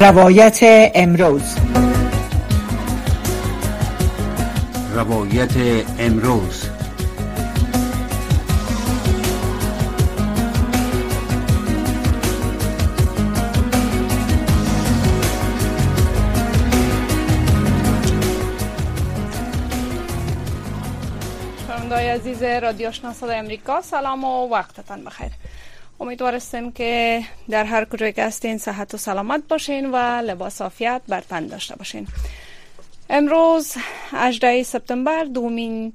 روایت امروز. روایت امروز. شنوندای عزیز رادیو آشنا صدای امریکا سلام و وقتتان بخیر. امیدوارستیم که در هر کجای که هستین صحت و سلامت باشین و لباس آفیت بر تن داشته باشین. امروز 18 سپتامبر دومین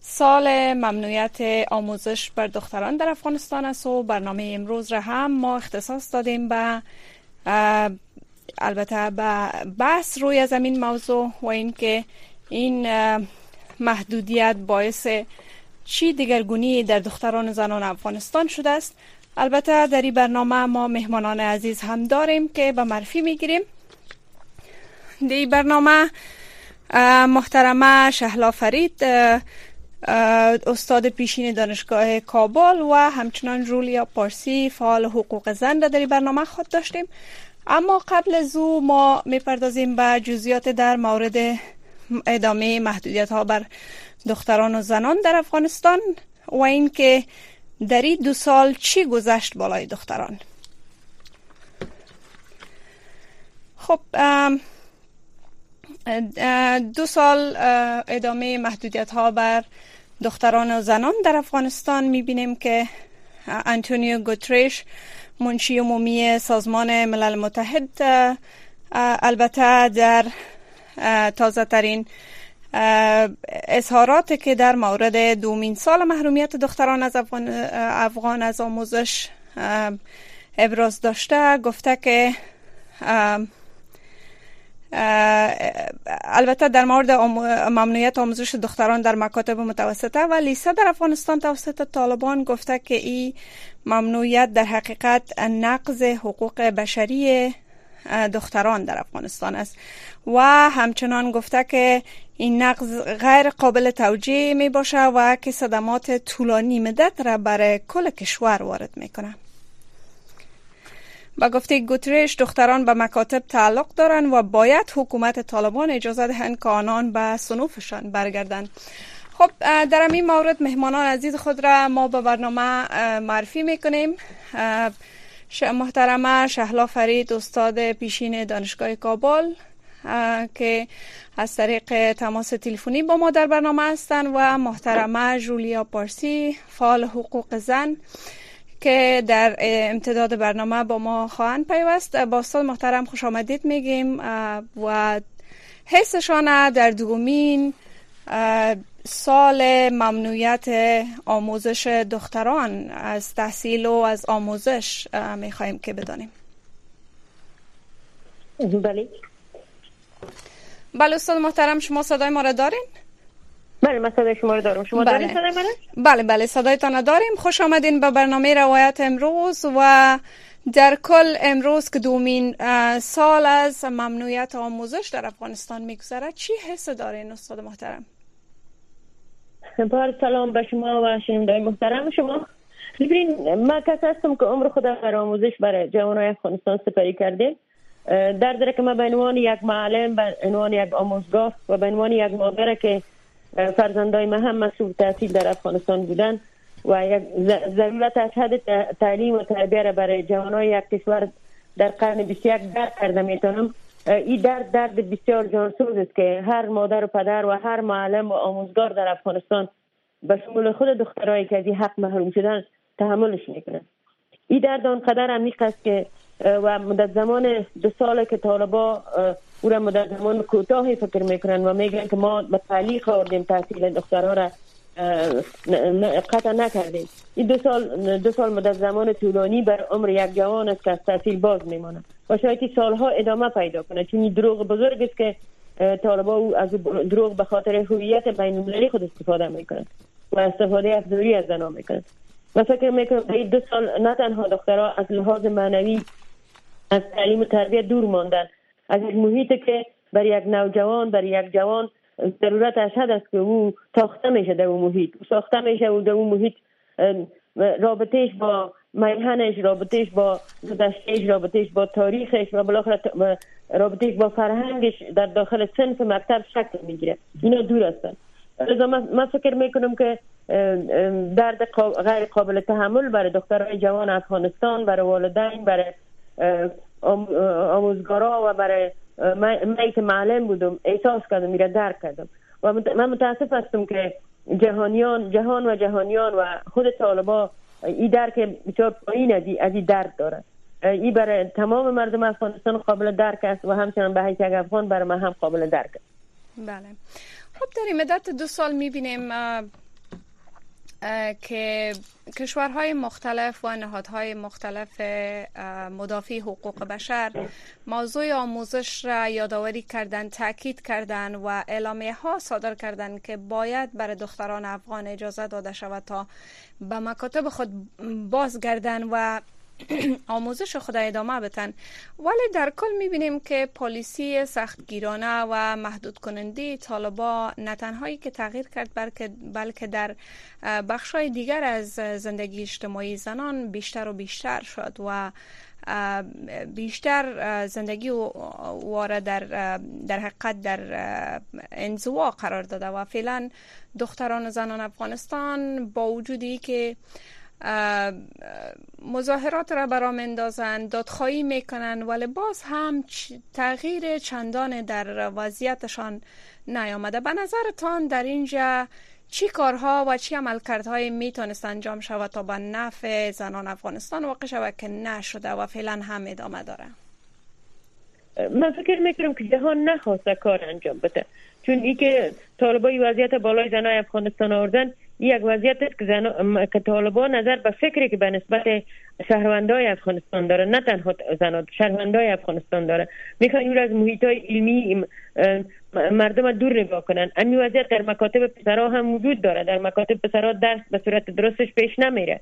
سال ممنوعیت آموزش بر دختران در افغانستان است و برنامه امروز را هم ما اختصاص دادیم به البته به بحث روی از این موضوع و اینکه این محدودیت باعث چی دیگرگونی در دختران زنان افغانستان شده است. البته در این برنامه ما مهمانان عزیز هم داریم که به معرفی می‌گیریم. در این برنامه محترمه شهلا فرید استاد پیشین دانشگاه کابل و همچنان جولیا پارسی فعال حقوق زن در این برنامه خود داشتیم. اما قبل از او ما می‌پردازیم به جزئیات در مورد ادامه محدودیت ها بر دختران و زنان در افغانستان و اینکه در این دو سال چی گذشت بالای دختران؟ خب دو سال ادامه محدودیت ها بر دختران و زنان در افغانستان می‌بینیم که انتونیو گوتریش منشی عمومی سازمان ملل متحد البته در تازه ترین اظهارات که در مورد دومین سال محرومیت دختران از افغان, افغان از آموزش ابراز داشته گفته که البته در مورد ممنوعیت آموزش دختران در مکاتب متوسطه و لیسه در افغانستان توسط طالبان گفته که این ممنوعیت در حقیقت نقض حقوق بشری دختران در افغانستان است. و همچنان گفته که این نقض غیر قابل توجیه می باشه و که صدمات طولانی مدت را برای کل کشور وارد می‌کنه با گفته گوتریش دختران به مکاتب تعلق دارند و باید حکومت طالبان اجازه دهند که آنان به صنوفشان برگردند. خب در این مورد مهمانان عزیز خود را ما به برنامه معرفی می‌کنیم محترمه شهلا فرید استاد پیشین دانشگاه کابل که از طریق تماس تلفنی با ما در برنامه هستند و محترمه جولیا پارسی فعال حقوق زن که در امتداد برنامه با ما خواهند پیوست. با استاد محترم خوش آمدید میگیم و حسشان در دومین سال ممنوعیت آموزش دختران از تحصیل و از آموزش می‌خواهیم که بدانیم بله بله استاد محترم شما صدای ما را دارین؟ بله من صدای شما رو دارم شما بله. دارین صدای من بله بله صدایتان داریم خوش آمدین به برنامه روایت امروز و در کل امروز که دومین سال از ممنوعیت آموزش در افغانستان میگذره چی حس دارین استاد محترم؟ بار سلام به شما و شنوندای محترم شما. ببینین من کس هستم که عمر خودم در آموزش برای جوانای افغانستان سپری کرده. در داره که من به عنوان یک معلم به عنوان یک آموزگار و به عنوان یک مادر که فرزندای من هم مسئول تحصیل در افغانستان بودن و یک ضرورت از حد تعلیم و تربیه را برای جوانای یک کشور در قرن 21 درک کرده می‌تونم این درد درد بسیار جانسوز است که هر مادر و پدر و هر معلم و آموزگار در افغانستان به شمول خود دخترایی که از این حق محروم شدن تحملش می‌کنن. این درد آنقدر عمیق است که و مدت زمان دو ساله که طالبا او را مدت زمان کوتاهی فکر می‌کنن و میگن که ما به تعلیق آوردیم تحصیل دخترها را. قطع نکردیم. این دو سال دو سال مدت زمان طولانی بر عمر یک جوان است که از تحصیل باز میمانه و شاید سالها ادامه پیدا کنه چون این دروغ بزرگ است که طالبا از دروغ به خاطر هویت بین خود استفاده می‌کنند و استفاده افزوری از زنا می‌کنند. و فکر می‌کنم این دو سال نه تنها دخترها از لحاظ معنوی از تعلیم و تربیت دور ماندن. از یک محیط که بر یک نوجوان بر یک جوان ضرورت اشد است که او ساخته میشه در اون محیط. ساخته میشه و در اون محیط رابطهش با میهنش رابطش با گذشتهش رابطش با تاریخش و بالاخره رابطش با فرهنگش در داخل سنف مکتب شکل می‌گیره. اینا دور هستن. لذا من فکر می‌کنم که درد غیر قابل تحمل برای دخترای جوان افغانستان برای والدین برای آموزگارا و برای که معلم بودم احساس کردم میره درک کردم. و من متاسف هستم که جهانیان جهان و جهانیان و خود طالبا این درک بسیار پایین از این درد داره. این برای تمام مردم افغانستان قابل درک است و همچنان به حیث افغان برای من هم قابل درک است. بله. خب در مدت دو سال می‌بینیم که کشورهای مختلف و نهادهای مختلف مدافع حقوق بشر موضوع آموزش را یادآوری کردن تاکید کردن و اعلامیه ها صادر کردن که باید برای دختران افغان اجازه داده شود تا به مکاتب خود بازگردن و آموزش خود ادامه بتن ولی در کل می‌بینیم که پالیسی سختگیرانه و محدود کننده طالبا نه تنهایی که تغییر کرد بلکه, بلکه در بخشای دیگر از زندگی اجتماعی زنان بیشتر و بیشتر شد و بیشتر زندگی واره در در حقیقت در انزوا قرار داده و فعلا دختران و زنان افغانستان با وجودی که مظاهرات را برام اندازن دادخواهی می‌کنن ولی باز هم تغییر چندان در وضعیتشان نیامده. به نظرتان در اینجا چی کارها و چی عملکردهای می‌تونست انجام شود تا به نفع زنان افغانستان واقع شود که نشده و فعلا هم ادامه داره؟ من فکر می‌کنم که جهان نخواسته کار انجام بده. چون ای که طالبای وضعیت بالای زنای افغانستان آوردن یک وضعیت است که, زن... که طالبان نظر به فکری که به نسبت شهروندای افغانستان داره نه تنها زنان شهروندای افغانستان داره. می‌خوان این از محیط های علمی مردم دور نگاه کنن. امی وضعیت در مکاتب پسرها هم وجود داره. در مکاتب پسرها درس به صورت درستش پیش نمیره.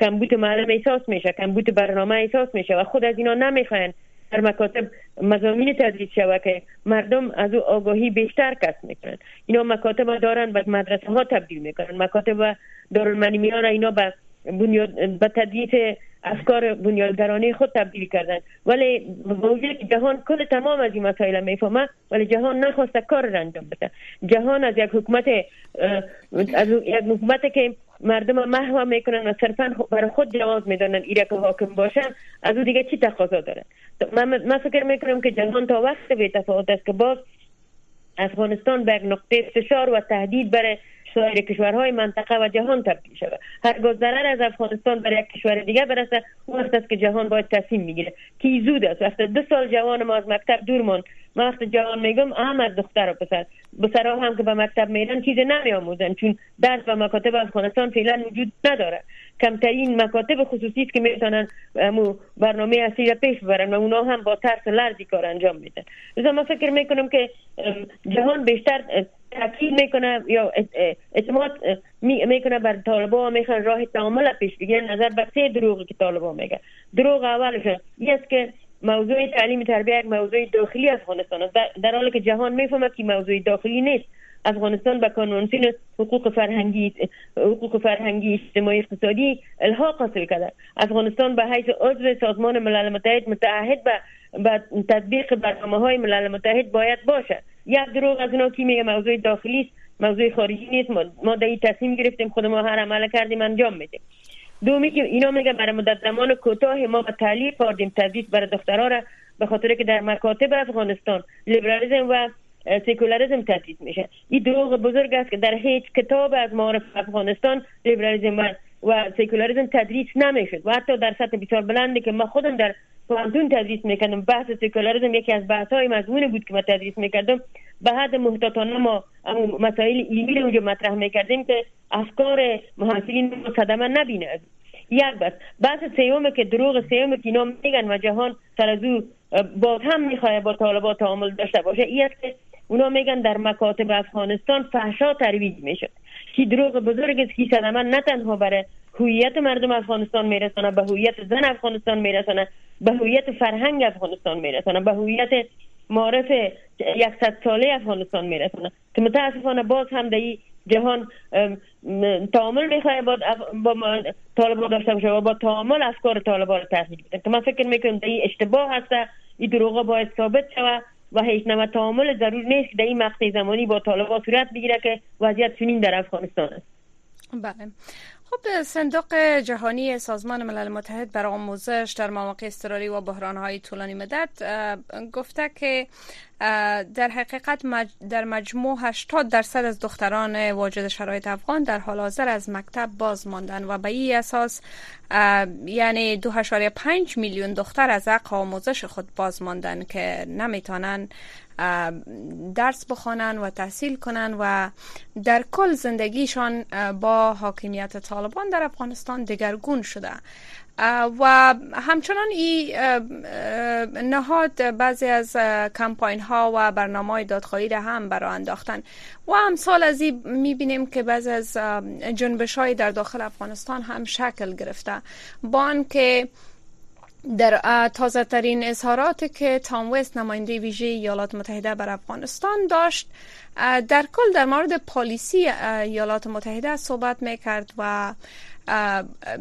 کمبود معلم احساس میشه کمبود برنامه احساس میشه و خود از اینا نمی‌خواین در مکاتب مزامین تدریس شود که مردم از او آگاهی بیشتر کسب می‌کنن اینا مکاتب دارن به مدرسه ها تبدیل می‌کنن. مکاتب و دارالمنیمیان اینا به بنیاد به تدریس افکار بنیادگرانه خود تبدیل کردن. ولی با که جهان کل تمام از این مسائل می‌فهمه ولی جهان نخواسته کار را انجام بده. جهان از یک حکومت از یک حکومت که مردم محو می‌کنن و صرفا برای خود جواز می‌دانن ایره که حاکم باشن از او دیگه چی تقاضا دارن؟ من فکر می‌کنم که جهان تا وقت به تفاوت است که باز افغانستان به نقطه فشار و تهدید برای سایر کشورهای منطقه و جهان تبدیل شود. هرگاه ضرر از افغانستان برای یک کشور دیگه برسه وقت است که جهان باید تصمیم می‌گیره. که زود است؟ وقت دو سال جوان ما از مکتب دور ماند. من وقت جوان میگم اهم از دختر و پسر. بسرها هم که به مکتب میرن چیز نمی آموزن چون درس و مکاتب افغانستان فعلا وجود نداره. کمترین مکاتب خصوصی است که می‌تونن برنامه اصلی را پیش ببرن و اونا هم با ترس لرزی کار انجام میدن. لذا فکر می‌کنم که جهان بیشتر تاکید می‌کنه یا اعتماد می‌کنه بر طالبا می‌خوان راه تعامل پیش بگیرن نظر به سه دروغی که طالبا میگه دروغ اولش است. که موضوع تعلیم تربیه یک موضوع داخلی افغانستان است. در حالی که جهان می‌فهمه که موضوع داخلی نیست افغانستان به کنوانسیون حقوق فرهنگی حقوق فرهنگی اجتماعی اقتصادی الحاق حاصل کرده. افغانستان به حیث عضو سازمان ملل متحد متعهد به به تطبیق برنامه های ملل متحد باید باشه یک دروغ از اونا که میگه موضوع داخلی است موضوع خارجی نیست. ما در این تصمیم گرفتیم خود ما هر عمل کردیم انجام میدیم دومی که اینا میگه برای مدت زمان کوتاه ما به تعلیق کردیم تدریس برای دخترها را به خاطر که در مکاتب افغانستان لیبرالیزم و سکولاریزم تدریس میشه. این دروغ بزرگ است که در هیچ کتاب از معارف افغانستان لیبرالیزم و, و سکولاریزم تدریس نمی‌شد. و حتی در سطح بسیار بلندی که ما خودم در پوهنتون تدریس می‌کردم. بحث سکولاریزم یکی از بحث های مضمون بود که ما تدریس می‌کردم. به حد محتاطانه ما مسائل رو اونجا مطرح می‌کردیم که افکار محصلین صدمه نبینه. یک بس. بحث سیومه که دروغ سیومه که اینا میگن و جهان سر از او باز هم می‌خواه با طالبات تعامل داشته باشه این است که اونا میگن در مکاتب افغانستان فحشا ترویج می‌شد. که دروغ بزرگ است که صدمه نه تنها برای هویت مردم افغانستان میرسانه به هویت زن افغانستان میرسانه به هویت فرهنگ افغانستان میرسانه به هویت معرف یکصد ساله افغانستان میرسانه که متاسفانه باز هم در جهان تعامل می‌خواه با, با طالبان داشته باشه و با تعامل افکار طالبان رو تحقیق که من فکر می‌کنم این اشتباه هسته این دروغ باید ثابت شود. و هیچ نوع تعامل ضرور نیست که در این مقطع زمانی با طالبان صورت بگیره که وضعیت چنین در افغانستان است. بله. خب صندوق جهانی سازمان ملل متحد برای آموزش در مواقع اضطراری و های طولانی مدت گفته که در حقیقت در مجموع 80 درصد از دختران واجد شرایط افغان در حال حاضر از مکتب باز ماندن و به این اساس یعنی 2.5 میلیون دختر از حق آموزش خود باز ماندن که نمی‌تونن درس بخوانن و تحصیل کنن و در کل زندگیشان با حاکمیت طالبان در افغانستان دگرگون شده. و همچنان این نهاد بعضی از کمپاین ها و برنامه دادخواهی را هم برای انداختن. و همسال از این می‌بینیم که بعضی از جنبش های در داخل افغانستان هم شکل گرفته. با که در تازه ترین اظهارات که تام وست نماینده ویژه ایالات متحده بر افغانستان داشت در کل در مورد پالیسی ایالات متحده صحبت می‌کرد و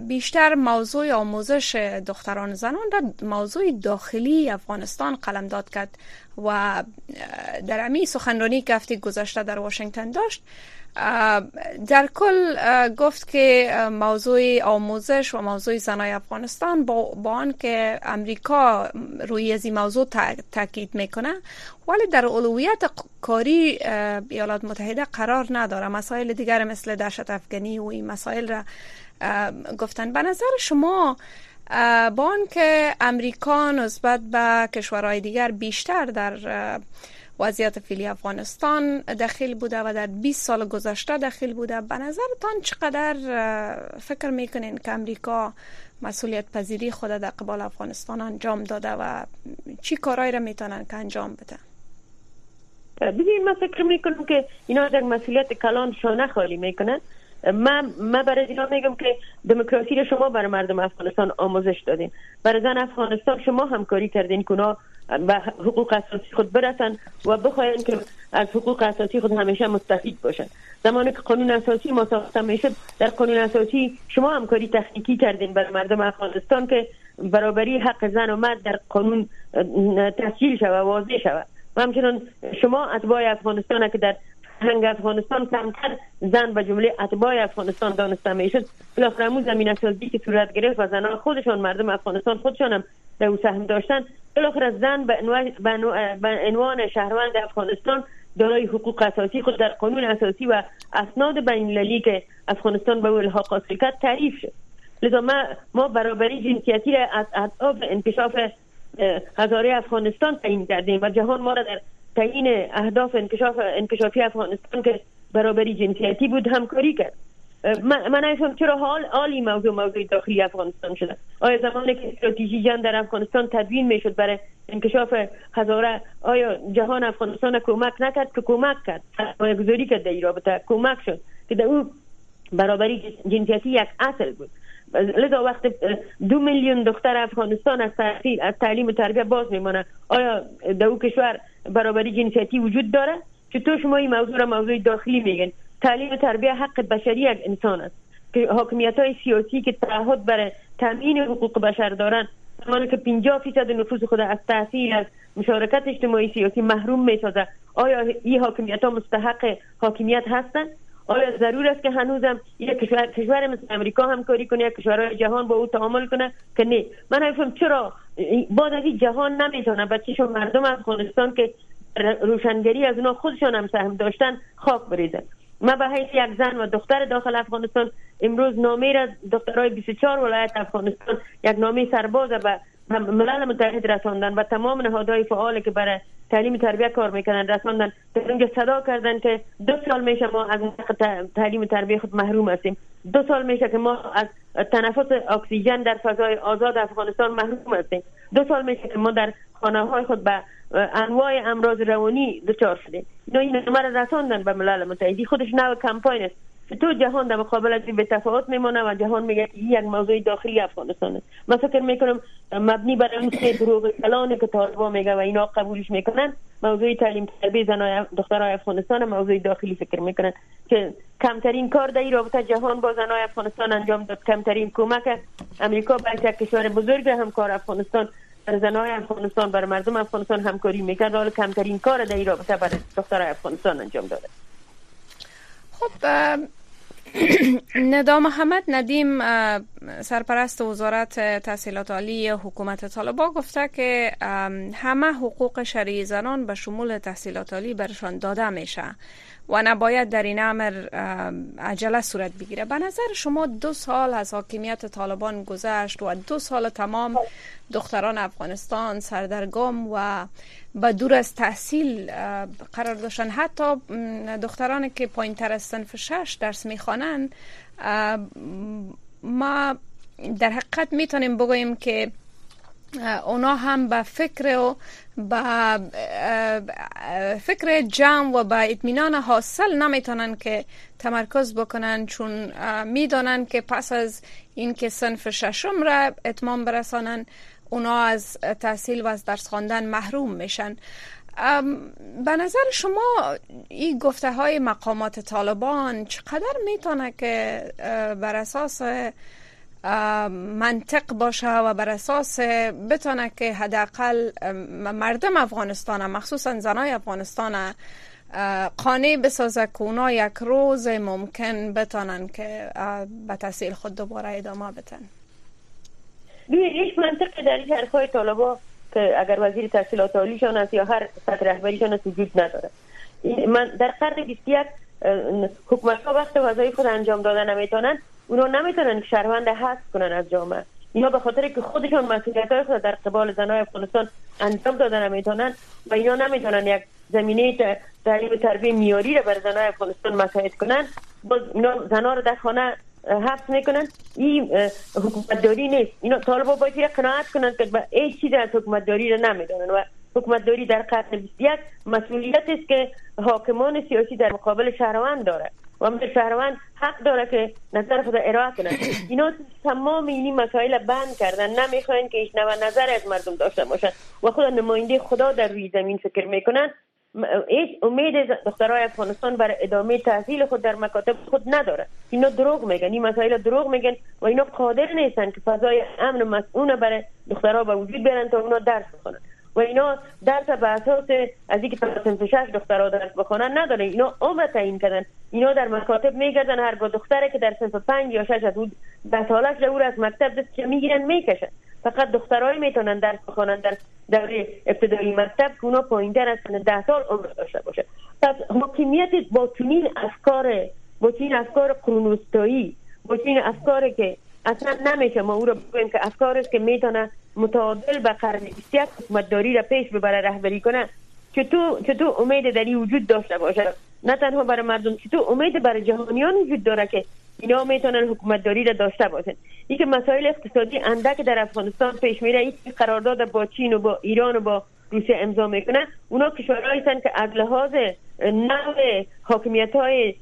بیشتر موضوع آموزش دختران زنان را موضوع داخلی افغانستان قلمداد کرد و در امی سخنرانی که گذشته در واشنگتن داشت در کل گفت که موضوع آموزش و موضوع زنای افغانستان با, با آن که امریکا روی از این موضوع تاکید می‌کنه ولی در اولویت کاری ایالات متحده قرار نداره. مسائل دیگر مثل دهشت افغانی و این مسائل را گفتن. به نظر شما با آن که امریکا نسبت به کشورهای دیگر بیشتر در وضعیت فعلی افغانستان دخیل بوده و در 20 سال گذشته دخیل بوده. به نظرتان چقدر فکر می‌کنین که امریکا مسئولیت پذیری خود در قبال افغانستان انجام داده و چی کارهایی را می‌تونن که انجام بده؟ ببین من فکر می‌کنم که اینا در مسئولیت کلان شانه خالی می‌کنن. من من برای اینا میگم که دموکراسی رو شما برای مردم افغانستان آموزش دادین. برای زن افغانستان شما همکاری کردین که به حقوق اساسی خود برسن و بخواین که از حقوق اساسی خود همیشه مستفید باشن. زمانی که قانون اساسی ما ساخته میشه در قانون اساسی شما همکاری تکنیکی کردین برای مردم افغانستان که برابری حق زن و مرد در قانون تسجیل شود واضح شود. و همچنان شما اتباع افغانستان که در هنگ افغانستان کمتر زن و جمله اتباع افغانستان دانسته می‌شد بالاخره امون زمین که صورت گرفت و زنان خودشان مردم افغانستان خودشان هم در او سهم داشتن بالاخره زن به عنوان شهروند افغانستان دارای حقوق اساسی خود در قانون اساسی و اسناد بین المللی که افغانستان به الحاق حاصل کرد تعریف شد. لذا ما, ما برابری جنسیتی را از اهداف انکشاف هزاره افغانستان تعیین کردیم و جهان ما را در تعیین اهداف انکشاف انکشافی افغانستان که برابری جنسیتی بود همکاری کرد. من, من چرا حال عالی موضوع موضوع داخلی افغانستان شده. آیا زمانی که استراتژی جان در افغانستان تدوین می‌شد برای انکشاف هزاره آیا جهان افغانستان کمک نکرد؟ که کمک کرد. آیا گذاری کرد در رابطه کمک شد. که در او برابری جنسیتی یک اصل بود. لذا وقت دو میلیون دختر افغانستان از تحصیل تعلیم و تربیه باز میمانه. آیا در او کشور برابری جنسیتی وجود داره چطور شما این موضوع را موضوع داخلی میگن تعلیم و تربیه حق بشری یک انسان است. که حاکمیت های سیاسی که تعهد برای تامین حقوق بشر دارن زمانی که 50 فیصد نفوذ خود از تحصیل از مشارکت اجتماعی سیاسی محروم می سازه آیا این حاکمیت ها مستحق حاکمیت هستند آیا ضرور است که هنوزم یک کشور, کشور مثل امریکا همکاری کنه یک کشورهای جهان با او تعامل کنه؟ که نه. من حیفم چرا؟ بعد از جهان نمی‌تونه بچهشون مردم افغانستان که روشنگری از اونا خودشان هم سهم داشتن خاک بریزن ما به حیث یک زن و دختر داخل افغانستان امروز نامه را دخترای 24 ولایت افغانستان یک نامه سرباز به ملل متحد رساندن و تمام نهادهای فعال که برای تعلیم تربیه کار می‌کنن رساندن در اونجا صدا کردن که دو سال میشه ما از تعلیم تربیه خود محروم هستیم. دو سال میشه که ما از تنفس اکسیژن در فضای آزاد افغانستان محروم هستیم. دو سال میشه که ما در خانه های خود به انواع امراض روانی دچار شدیم. اینا این رساندن به ملل متحدی خودش نو کمپاین است. تو جهان در مقابل از به تفاوت میمونه و جهان میگه که یک موضوع داخلی افغانستان است من فکر می‌کنم مبنی بر اون سه دروغ کلانه که طالبا میگه و اینا قبولش می‌کنن موضوع تعلیم تربیه زنای دخترای افغانستان موضوع داخلی فکر می‌کنن که کمترین کار در این رابطه جهان با زنای افغانستان انجام داد. کمترین کمک امریکا یک کشور بزرگ همکار افغانستان بر زنای افغانستان بر مردم افغانستان همکاری می‌کرد. حالا کمترین کار در این رابطه برای دخترای افغانستان انجام داده. خب ندا محمد ندیم سرپرست وزارت تحصیلات عالی حکومت طالبا گفته که همه حقوق شرعی زنان به شمول تحصیلات عالی برشان داده میشه و نباید در این امر عجله صورت بگیره. به نظر شما دو سال از حاکمیت طالبان گذشت و دو سال تمام دختران افغانستان سردرگم و به دور از تحصیل قرار داشتن. حتی دخترانی که پایین تر از شش درس می‌خوانند ما در حقیقت می‌تونیم بگوییم که اونا هم به فکر و به فکر جمع و به اطمینان حاصل نمی‌تونن که تمرکز بکنن چون می‌دانن که پس از اینکه صنف ششم را اتمام برسانن اونا از تحصیل و از درس خواندن محروم میشن. به نظر شما این گفته های مقامات طالبان چقدر می‌تونه که بر اساس منطق باشه و بر اساس بتونه که حداقل مردم افغانستان مخصوصا زنای افغانستان قانع بسازه که اونا یک روز ممکن بتانن که به تحصیل خود دوباره ادامه بتن هیچ منطق در این حرفای طالبا که اگر وزیر تحصیلات عالیشان است یا هر سطح رهبریشان است وجود نداره. من در قرن 21 حکومت ها وقت وظایف خود انجام دادن نمی‌تونن اونا نمی‌تونن شهروند حذف کنن از جامعه. اینا به خاطر که خودشان مسئولیت های خود در قبال زنای افغانستان انجام دادن نمی‌تونن و اینا نمی‌تونن یک زمینه تعلیم تربیه میاری را بر زنای افغانستان مساعد کنن باز اینا زنا رو در خانه حفظ می‌کنن. این حکومت داری نیست. اینا طالبا باید قناعت کنند که به هیچ چیز از حکومت داری را نمی‌دونن و حکومت داری در قرن 21 مسئولیت است که حاکمان سیاسی در مقابل شهروند داره و مثل شهروند حق داره که نظر خود ارائه کنه. اینا تمام این مسائل بند کردن. نمی‌خواین که ایش نظر از مردم داشته باشن. و خود نماینده خدا در روی زمین فکر می‌کنن. هیچ امید دخترای افغانستان برای ادامه تحصیل خود در مکاتب خود نداره اینا دروغ میگن. این مسائل دروغ میگن و اینا قادر نیستن که فضای امن مسئول برای دخترها به وجود بیارن تا اونا درس بخونن. و اینا درس به اساس از اینکه صنف شش دخترها درس بخونن نداره اینا عمر تعیین کردن. اینا در مکاتب میگردن. هر با دختره که در صنف پنج یا شش از ده سالش از مکتب دست که می‌گیرن می‌کشن. فقط دخترای می‌تونن درس بخونن. در دوره ابتدایی مکتب که اونا پایینتر از ده سال عمر داشته باشه. پس حاکمیت با چنین افکار با چنین افکار قرونوستایی با چنین افکار که اصلا نمیشه ما او رو بگویم که افکار که می‌تونه متعادل به قرن 21 حکومتداری را پیش ببره رهبری کنه چطور چطور امید در وجود داشته باشه. نه تنها برای مردم چطور امید برای جهانیان وجود داره که اینا می‌تونن حکومتداری را داشته باشن. این که مسائل اقتصادی اندک در افغانستان پیش میره این قرارداد با چین و با ایران و با روسیه امضا می‌کنن اونا کشورهایی که از لحاظ نوع حاکمیت های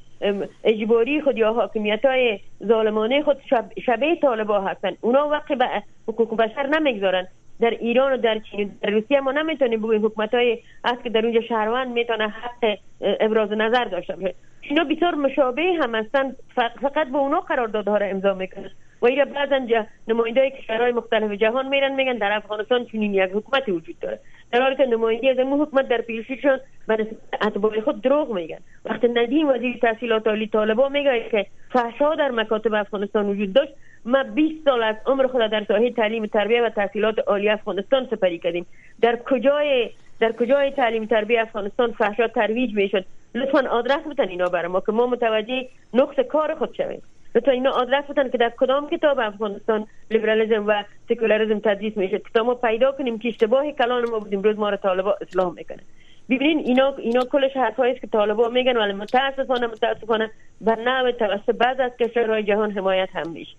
اجباری خود یا حاکمیت های ظالمانه خود شب شبه طالبا هستن. اونا وقتی به حقوق بشر نمی‌گذارن. در ایران و در چین در روسیه ما نمی‌تونیم بگویم حکومت های هست که در اونجا شهروند می‌تونه حق ابراز نظر داشته باشه. اینا بسیار مشابه هم هستن فقط به اونا قراردادها را امضا می‌کنن. و اینا بعضا نماینده کشورهای مختلف جهان میرن میگن در افغانستان چنین یک حکومت وجود داره. در حالی که نماینده از این حکومت در پیشیشون به اتباع خود دروغ میگن. وقتی ندیم وزیر تحصیلات عالی طالبا میگه که فحشا در مکاتب افغانستان وجود داشت ما 20 سال از عمر خود در ساحه تعلیم تربیه و تحصیلات عالی افغانستان سپری کردیم. در کجای در کجای تعلیم تربیه افغانستان فحشا ترویج می‌شد؟ لطفا آدرس بتن اینا برای ما که ما متوجه نقص کار خود شویم. لطفا اینا آدرس بتن که در کدام کتاب افغانستان لیبرالیسم و سکولاریسم تدریس میشه تا ما پیدا کنیم که اشتباه کلان ما بودیم. روز ما رو طالبا اصلاح می‌کنه. ببینین اینا اینا کلش حرفایی است که طالبا میگن ولی متاسفانه متاسفانه بر نوع توسط بعض از کشورهای جهان حمایت هم میشه.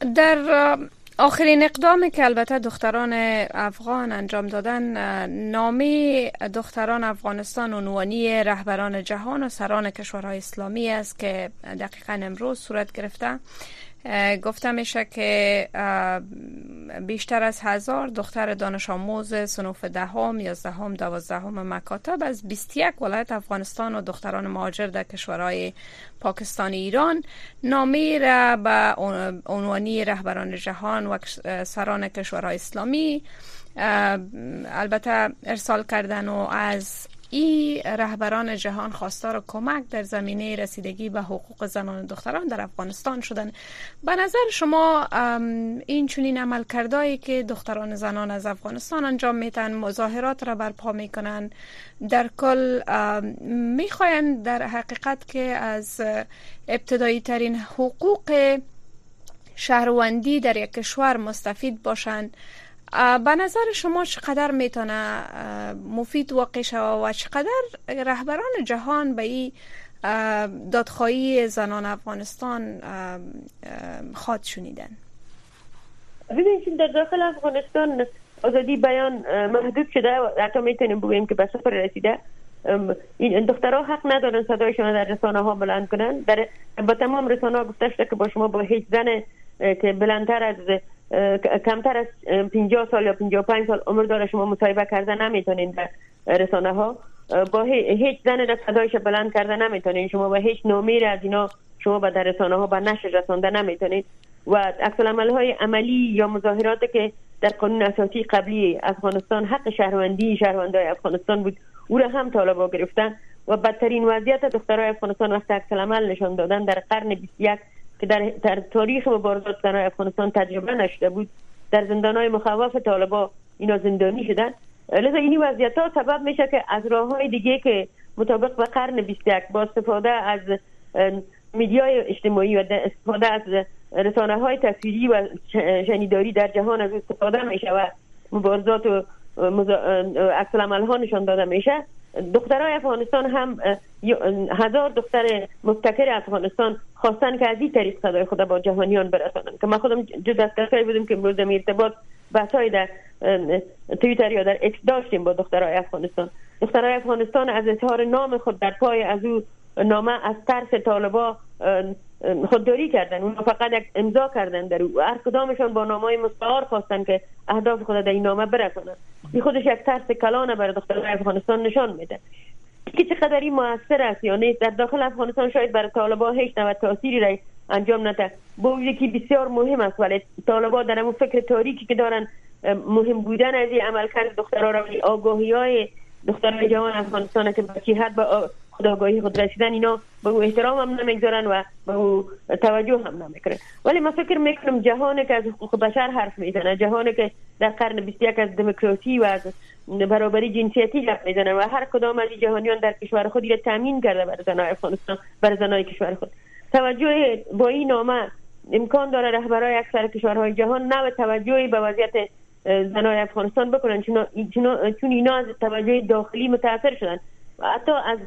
در آخرین اقدامی که البته دختران افغان انجام دادن نامی دختران افغانستان عنوانی رهبران جهان و سران کشورهای اسلامی است که دقیقا امروز صورت گرفته. گفته میشه که بیشتر از هزار دختر دانش آموز سنوف دهم، یازدهم، دوازدهم مکاتب از 21 ولایت افغانستان و دختران مهاجر در کشورهای پاکستان ایران نامی را به عنوانی رهبران جهان و سران کشورهای اسلامی البته ارسال کردن و از ای رهبران جهان خواستار کمک در زمینه رسیدگی به حقوق زنان و دختران در افغانستان شدن به نظر شما این چنین عمل کردایی که دختران زنان از افغانستان انجام میتن مظاهرات را برپا می‌کنن در کل می‌خواین در حقیقت که از ابتدایی ترین حقوق شهروندی در یک کشور مستفید باشند. به نظر شما چقدر می‌تونه مفید واقع شود و چقدر رهبران جهان به این دادخواهی زنان افغانستان خواد شنیدن؟ ببینید در داخل افغانستان آزادی بیان محدود شده و حتی می‌تونیم بگوییم که به صفر رسیده. این دخترها حق ندارن صدایشان در رسانه ها بلند کنن. در با تمام رسانه ها گفته شده که با شما با هیچ زن که بلندتر از کمتر از 50 سال یا 55 سال عمر داره شما مصاحبه کرده نمی‌تونین در رسانه ها با هیچ زن را صدایش بلند کرده نمی‌تونین. شما با هیچ نومیر از اینا شما به در رسانه ها به نشر رسانده نمی‌تونین. و عکس های عملی یا مظاهرات که در قانون اساسی قبلی افغانستان حق شهروندی شهروندای افغانستان بود او را هم طالبا گرفتن. و بدترین وضعیت دخترای افغانستان وقت عکس نشان دادن در قرن 21 که در, در تاریخ مبارزات زنان افغانستان تجربه نشده بود. در زندان های مخوف طالبا اینا زندانی شدن. لذا این وضعیت ها سبب میشه که از راه های دیگه که مطابق به قرن 21 با استفاده از میدیای اجتماعی و استفاده از رسانه های تصویری و شنیداری در جهان از استفاده میشه و مبارزات و عکس ها نشان داده میشه. دخترای افغانستان هم هزار دختر مبتکر افغانستان خواستن که از این طریق صدای خود با جهانیان برسانن. که من خودم جز از بودم که امروز در ارتباط بحثای در تویتر یا در اکس داشتیم با دخترای افغانستان. دخترای افغانستان از اظهار نام خود در پای از او نامه از ترس طالبا خودداری کردن. اون فقط یک امضا کردن در او. هر کدامشان با نامای مستعار خواستن که اهداف خود در این نامه برسانن این خودش یک ترس کلانه برای دختران افغانستان نشان میده. که چقدر این موثر است یا نیست در داخل افغانستان شاید برای طالبا هیچ نوع تاثیری را انجام نده. با یکی بسیار مهم است ولی طالبا در اون فکر تاریکی که دارن مهم بودن از این عملکرد دخترها را. آگاهی های دختران جوان افغانستان که به حد به خداگاهی خود رسیدن اینا به او احترام هم نمی‌گذارن و به او توجه هم نمی‌کنن. ولی من فکر می‌کنم جهانی که از حقوق بشر حرف می‌زنه جهانی که در قرن 21 از دموکراسی و از برابری جنسیتی حرف می‌زنه و هر کدام از جهانیان در کشور خود را تامین کرده برای زنای افغانستان برای زنای کشور خود. توجه با این نامه امکان داره رهبرای اکثر کشورهای جهان نه توجهی به وضعیت زنای افغانستان بکنن چون اینا از توجه داخلی متاثر شدن. و حتی از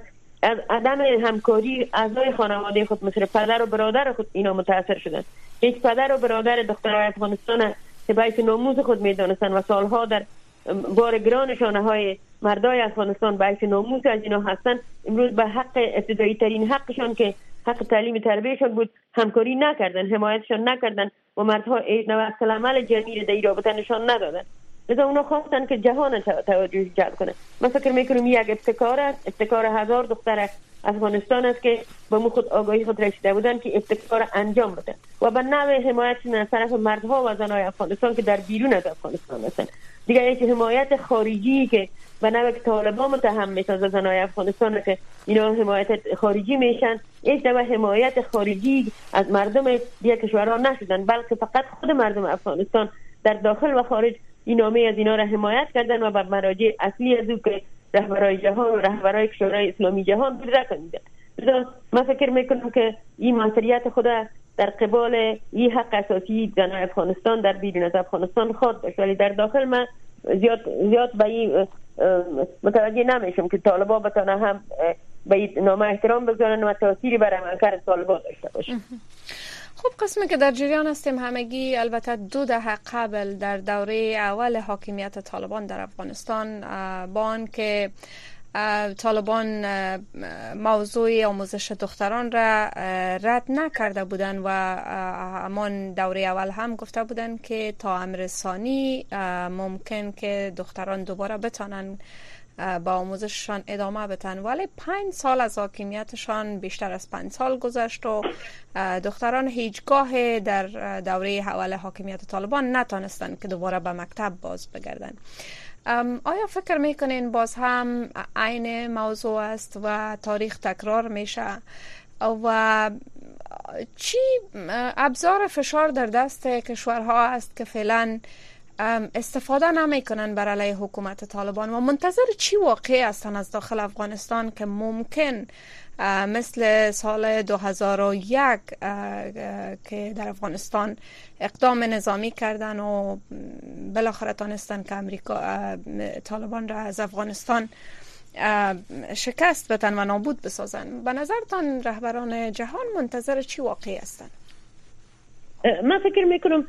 از عدم همکاری اعضای خانواده خود مثل پدر و برادر خود اینا متاثر شدن. یک پدر و برادر دخترای افغانستان که باعث ناموز خود می‌دانستن و سالها در بار گران شانه های مردای افغانستان باعث ناموز از اینا هستن. امروز به حق ابتدایی ترین حقشان که حق تعلیم تربیهشان بود همکاری نکردن حمایتشان نکردن و مردها نوع عمل جمیل در رابطه نشان ندادن. لذا اونا خواستن که جهان توجه جلب کنه. من فکر می‌کنم یک ابتکار است. ابتکار هزار دختر افغانستان است که با مو خود آگاهی خود رسیده بودن که ابتکار انجام بده و به نوع حمایت از طرف مردها و زنهای افغانستان که در بیرون از افغانستان هستن. دیگر یک حمایت خارجی که به نوع که طالبان متهم می‌سازه زنهای افغانستان که اینا حمایت خارجی میشن هیچ نوع حمایت خارجی از مردم دیگر کشورها نشدن بلکه فقط خود مردم افغانستان در داخل و خارج این نامه از اینا را حمایت کردن و به مراجع اصلی از او که رهبرای جهان و رهبرای کشورهای اسلامی جهان بوده کنیدن من فکر می‌کنم که این موثریت خود در قبال این حق اساسی زن افغانستان در بیرون از افغانستان خود داشت ولی در داخل من زیاد زیاد به این متوجه نمیشم که طالبا بتانه هم به نامه احترام بگذارن و تاثیری بر عملکرد طالبا داشته باشه خب قسمی که در جریان هستیم همگی البته دو دهه قبل در دوره اول حاکمیت طالبان در افغانستان با که طالبان موضوع آموزش دختران را رد نکرده بودند و همان دوره اول هم گفته بودند که تا امر ثانی ممکن که دختران دوباره بتانن با آموزششان ادامه بتن ولی پنج سال از حاکمیتشان بیشتر از پنج سال گذشت و دختران هیچگاه در دوره اول حاکمیت طالبان نتانستند که دوباره به مکتب باز بگردن آیا فکر می‌کنین باز هم عین موضوع است و تاریخ تکرار میشه؟ و چی ابزار فشار در دست کشورها است که فعلا استفاده نمی‌کنن بر علیه حکومت طالبان. و منتظر چی واقع هستن از داخل افغانستان که ممکن مثل سال 2001 که در افغانستان اقدام نظامی کردن و بالاخره تانستن که امریکا طالبان را از افغانستان شکست بتن و نابود بسازن. به نظرتان رهبران جهان منتظر چی واقعی هستند من فکر می‌کنم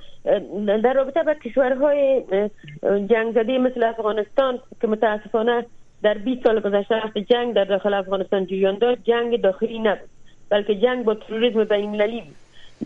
در رابطه با کشورهای جنگ زده مثل افغانستان که متاسفانه در 20 سال گذشته وقت جنگ در داخل افغانستان جریان داشت جنگ داخلی نبود بلکه جنگ با تروریسم بین المللی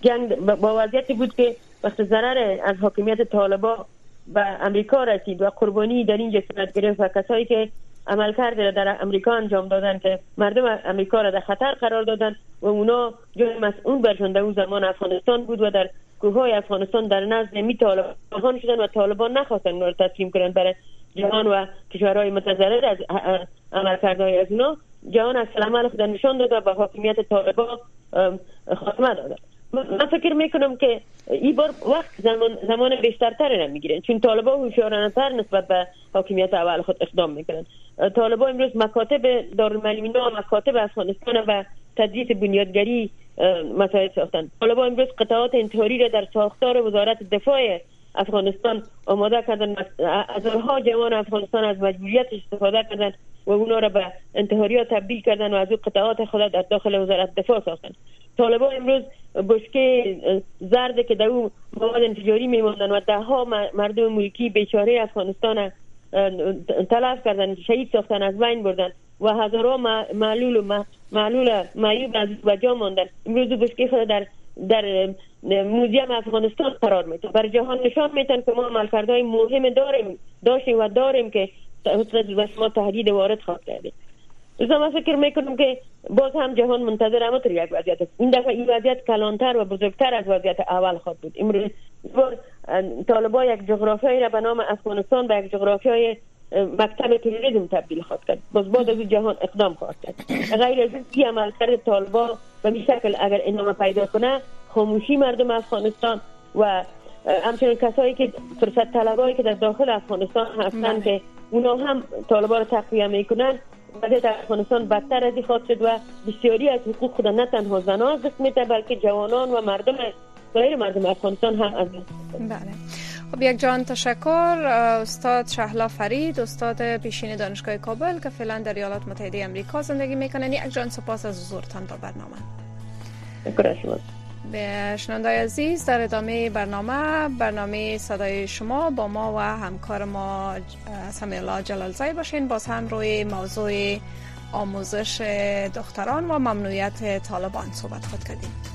جنگ با وضعیتی بود که وقت ضرر از حاکمیت طالبا و امریکا رسید و قربانی در این صورت گرفت و کسایی که عمل کرده در امریکا انجام دادن که مردم امریکا را در خطر قرار دادن و اونا جای مسئول برشون در اون زمان افغانستان بود و در کوههای افغانستان در نزد می طالبان شدن و طالبان نخواستن اونا رو تسلیم کنن برای جهان و کشورهای متضرر از عملکردهای از اونا. جهان از سلام خود نشان داد و به حاکمیت طالبان خاتمه داد. من فکر می‌کنم که این بار وقت زمان, زمان بیشترتر می‌گیرن چون طالبا هوشیارانه تر نسبت به حاکمیت اول خود اقدام می‌کنن. طالبا امروز مکاتب دارالمعلمین و مکاتب افغانستان و تدریس بنیادگری مسائل ساختن. طالبا امروز قطعات انتحاری را در ساختار وزارت دفاع افغانستان آماده کردن. هزارها جوان افغانستان از مجبوریت استفاده کردن. و اونا را به انتحاری تبدیل کردن و از او قطعات خود در داخل وزارت دفاع ساختن. طالبا امروز بشکه زرد که در او مواد انتجاری میماندن و ده ها مردم ملکی بیچاره افغانستان تلف کردن شهید ساختن از بین بردن و هزارها معلول و معلول معیوب از وجا ماندن. امروز بشکه خود در در موزیم افغانستان قرار میتون بر جهان نشان میتن که ما عملکردهای مهم داریم داشتیم و داریم که و شما تهدید وارد خواه کردیم. لذا من فکر می‌کنم که باز هم جهان منتظر همطور یک وضعیت است. این دفعه این وضعیت کلانتر و بزرگتر از وضعیت اول خواهد بود. امروز طالبا یک جغرافیایی را به نام افغانستان به یک جغرافیای مکتب تروریسم تبدیل خواهد کرد. باز بعد از جهان اقدام خواهد کرد. غیر از این عمل کرد طالبا به می شکل اگر انامه پیدا کنه خاموشی مردم افغانستان و همچنین کسایی که فرصت طلبایی که در داخل افغانستان هستند بله. که اونا هم طالبا رو تقویه می‌کنن. وضعیت افغانستان بدتر از خواهد شد و بسیاری از حقوق خود نه تنها زنان دست میده بلکه جوانان و مردم غیر مردم افغانستان هم از بله. خب یک جان تشکر استاد شهلا فرید استاد پیشین دانشگاه کابل که فعلا در ایالات متحده امریکا زندگی می‌کنن. یک جان سپاس از حضورتان در برنامه. به شنوندای عزیز در ادامه برنامه برنامه صدای شما با ما و همکار ما سمی الله جلالزای باشین. باز هم روی موضوع آموزش دختران و ممنوعیت طالبان صحبت خود کردیم.